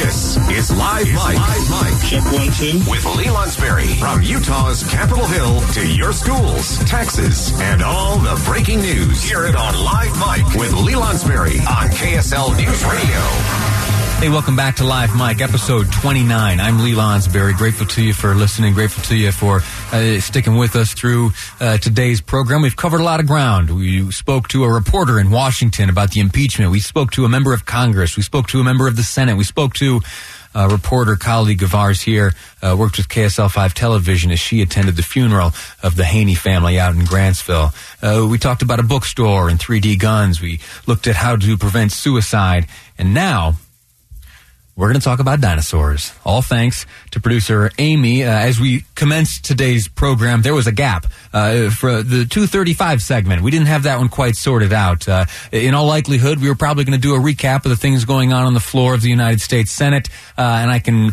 This is Live Mic. Live Mic. Check two. With Lee Lonsberry. From Utah's Capitol Hill to your schools, taxes, and all the breaking news. Hear it on Live Mic with Lee Lonsberry on KSL News Radio. Hey, welcome back to Live Mic, episode 29. I'm Lee Lonsberry. Grateful to you for listening. Grateful to you for uh, sticking with us through uh, today's program. We've covered a lot of ground. We spoke to a reporter in Washington about the impeachment. We spoke to a member of Congress. We spoke to a member of the Senate. We spoke to a reporter colleague of ours here, uh, worked with KSL 5 television as she attended the funeral of the Haney family out in Grantsville. Uh, we talked about a bookstore and 3D guns. We looked at how to prevent suicide. And now, we're going to talk about dinosaurs. All thanks to producer Amy. Uh, as we commenced today's program, there was a gap uh, for the 235 segment. We didn't have that one quite sorted out. Uh, in all likelihood, we were probably going to do a recap of the things going on on the floor of the United States Senate, uh, and I can.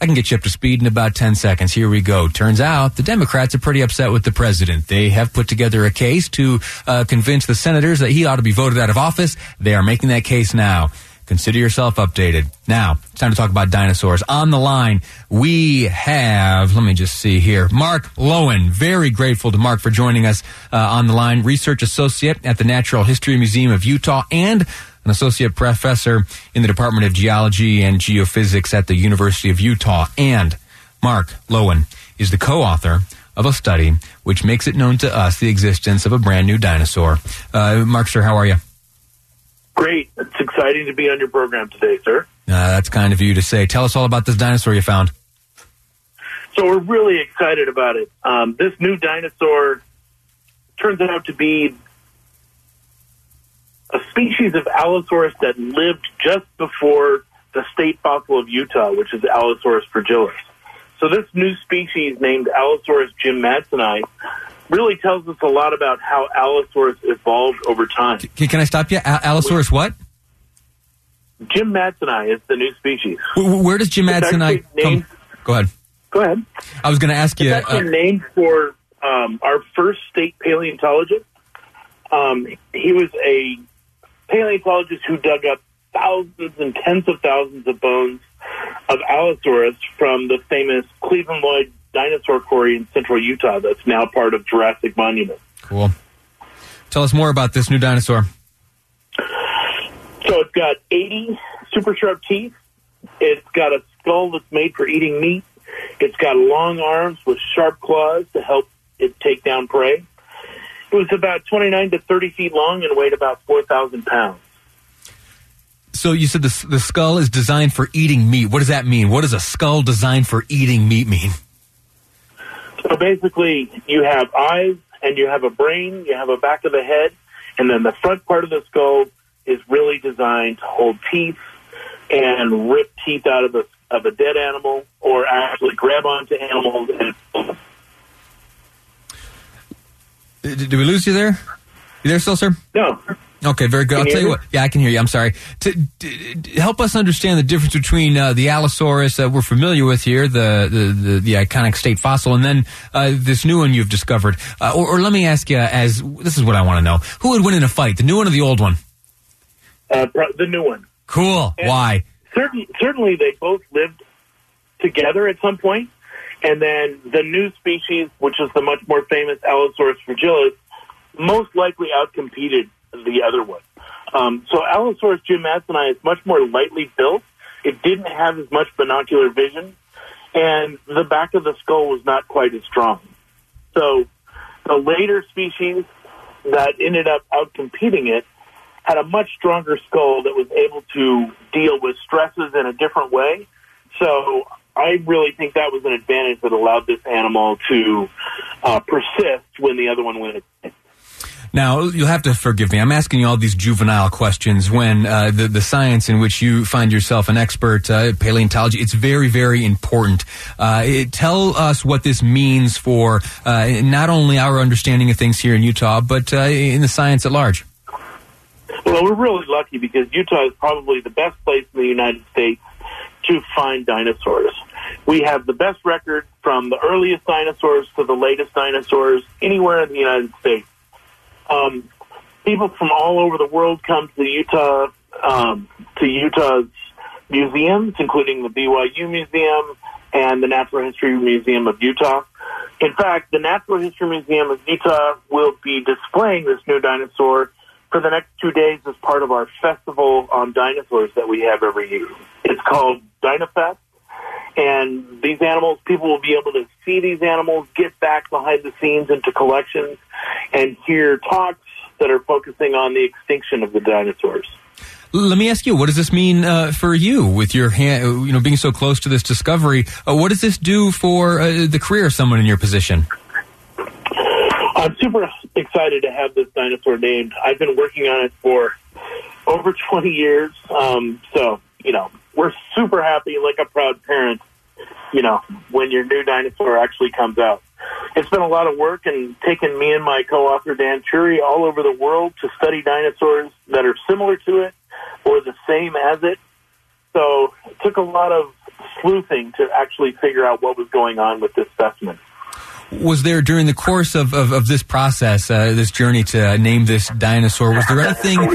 I can get you up to speed in about 10 seconds. Here we go. Turns out the Democrats are pretty upset with the president. They have put together a case to uh, convince the senators that he ought to be voted out of office. They are making that case now. Consider yourself updated. Now, it's time to talk about dinosaurs. On the line, we have, let me just see here, Mark Loewen. Very grateful to Mark for joining us uh, on the line. Research associate at the Natural History Museum of Utah and an associate professor in the Department of Geology and Geophysics at the University of Utah. And Mark Loewen is the co-author of a study which makes it known to us the existence of a brand new dinosaur. Uh, Mark, sir, how are you? Great. It's exciting to be on your program today, sir. Uh, that's kind of you to say. Tell us all about this dinosaur you found. So we're really excited about it. Um, this new dinosaur turns out to be a species of Allosaurus that lived just before the state fossil of Utah, which is Allosaurus fragilis. So this new species named Allosaurus jimmadseni really tells us a lot about how Allosaurus evolved over time. Can, can I stop you? A- Allosaurus what? jimmadseni is the new species. Where, where does jimmadseni come? Go ahead. Go ahead. I was going to ask you. It's uh, named for um, our first state paleontologist. Um, he was a paleontologist who dug up thousands and tens of thousands of bones of Allosaurus from the famous Cleveland Lloyd dinosaur quarry in central Utah that's now part of Jurassic Monument. Cool. Tell us more about this new dinosaur. So it's got 80 super sharp teeth. It's got a skull that's made for eating meat. It's got long arms with sharp claws to help it take down prey. It was about 29 to 30 feet long and weighed about 4,000 pounds. So you said the, the skull is designed for eating meat. What does that mean? What does a skull designed for eating meat mean? So basically, you have eyes and you have a brain, you have a back of the head, and then the front part of the skull is really designed to hold teeth and rip teeth out of a of a dead animal, or actually grab onto animals. And did, did we lose you there? You there still, sir? No. Okay, very good. Can I'll tell you what. Yeah, I can hear you. I'm sorry. To, to, to help us understand the difference between uh, the Allosaurus that we're familiar with here, the the, the, the iconic state fossil, and then uh, this new one you've discovered. Uh, or, or, let me ask you, as this is what I want to know: Who would win in a fight, the new one or the old one? Uh, the new one. Cool. And Why? Certain, certainly, they both lived together at some point, and then the new species, which is the much more famous Allosaurus fragilis, most likely outcompeted the other one. Um, so Allosaurus jimmadseni is much more lightly built. It didn't have as much binocular vision, and the back of the skull was not quite as strong. So the later species that ended up outcompeting it had a much stronger skull that was able to deal with stresses in a different way. So I really think that was an advantage that allowed this animal to uh, persist when the other one went. Now, you'll have to forgive me. I'm asking you all these juvenile questions when uh, the, the science in which you find yourself an expert, uh, paleontology, it's very, very important. Uh, it, tell us what this means for uh, not only our understanding of things here in Utah, but uh, in the science at large. Well, we're really lucky because Utah is probably the best place in the United States to find dinosaurs. We have the best record from the earliest dinosaurs to the latest dinosaurs anywhere in the United States. Um, people from all over the world come to Utah um, to Utah's museums, including the BYU Museum and the Natural History Museum of Utah. In fact, the Natural History Museum of Utah will be displaying this new dinosaur for the next two days as part of our festival on dinosaurs that we have every year. It's called DinoFest. And these animals, people will be able to see these animals, get back behind the scenes into collections, and hear talks that are focusing on the extinction of the dinosaurs. Let me ask you, what does this mean uh, for you with your hand, you know, being so close to this discovery? Uh, what does this do for uh, the career of someone in your position? I'm super excited to have this dinosaur named. I've been working on it for over 20 years. Um, so, you know, we're super happy, like a proud parent, you know, when your new dinosaur actually comes out. It's been a lot of work and taken me and my co-author Dan Chure all over the world to study dinosaurs that are similar to it or the same as it. So it took a lot of sleuthing to actually figure out what was going on with this specimen. Was there during the course of, of, of this process, uh, this journey to name this dinosaur, was there anything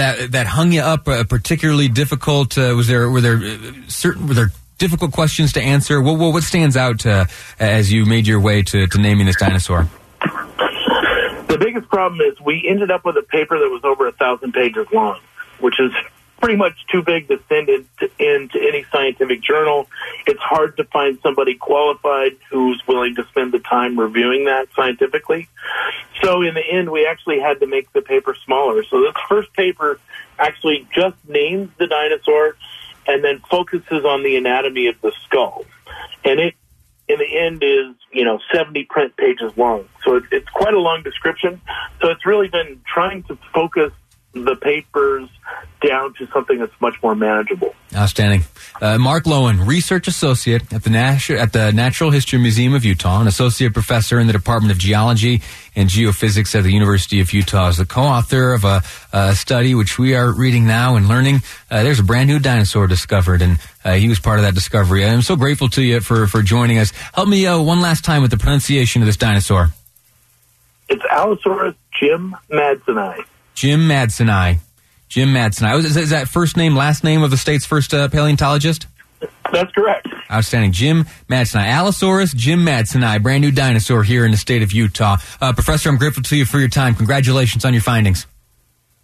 that that hung you up uh, particularly difficult? Uh, was there were there uh, certain were there difficult questions to answer? What what, what stands out uh, as you made your way to, to naming this dinosaur? The biggest problem is we ended up with a paper that was over a thousand pages long, which is pretty much too big to send into, into any scientific journal. It's hard to find somebody qualified who's willing to spend the time reviewing that scientifically. So in the end, we actually had to make the paper smaller. So this first paper actually just names the dinosaur and then focuses on the anatomy of the skull. And it, in the end, is you know 70 print pages long. So it's, it's quite a long description. So it's really been trying to focus the papers down to something that's much more manageable. Outstanding. Uh, Mark Loewen, research associate at the, Nat- at the Natural History Museum of Utah, an associate professor in the Department of Geology and Geophysics at the University of Utah, is the co-author of a, a study which we are reading now and learning. Uh, there's a brand new dinosaur discovered, and uh, he was part of that discovery. I'm so grateful to you for for joining us. Help me uh, one last time with the pronunciation of this dinosaur. It's Allosaurus jim madsoni. Jim Madsoni. Jim Madsoni. Is, is that first name, last name of the state's first uh, paleontologist? That's correct. Outstanding. Jim Madsoni. Allosaurus Jim Madsoni, brand new dinosaur here in the state of Utah. Uh, Professor, I'm grateful to you for your time. Congratulations on your findings.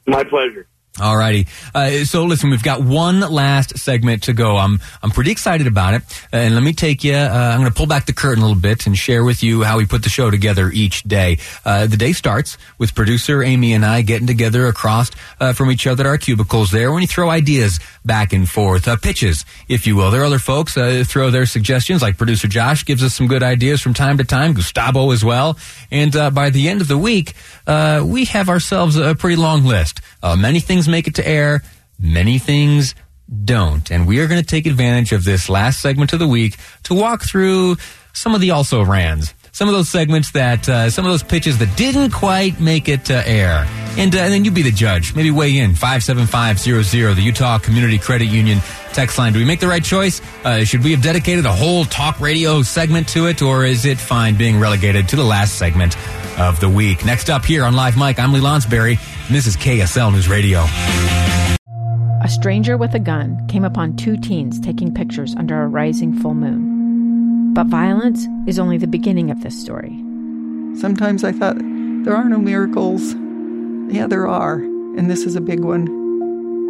My pleasure. Alrighty. Uh, so listen, we've got one last segment to go. I'm I'm pretty excited about it, uh, and let me take you. Uh, I'm going to pull back the curtain a little bit and share with you how we put the show together each day. Uh, the day starts with producer Amy and I getting together across uh, from each other at our cubicles. There, when you throw ideas back and forth, pitches, if you will. There are other folks throw their suggestions, like producer Josh gives us some good ideas from time to time. Gustavo as well, and by the end of the week, we have ourselves a pretty long list. many things make it to air, many things don't. And we are going to take advantage of this last segment of the week to walk through some of the also rans. Some of those segments that, uh, some of those pitches that didn't quite make it to air. And, uh, and then you be the judge. Maybe weigh in. 57500, the Utah Community Credit Union text line. Do we make the right choice? Uh, should we have dedicated a whole talk radio segment to it, or is it fine being relegated to the last segment of the week? Next up here on Live Mic, I'm Lee Lonsberry, and this is KSL News Radio. A stranger with a gun came upon two teens taking pictures under a rising full moon. But violence is only the beginning of this story. Sometimes I thought, there are no miracles. Yeah, there are, and this is a big one.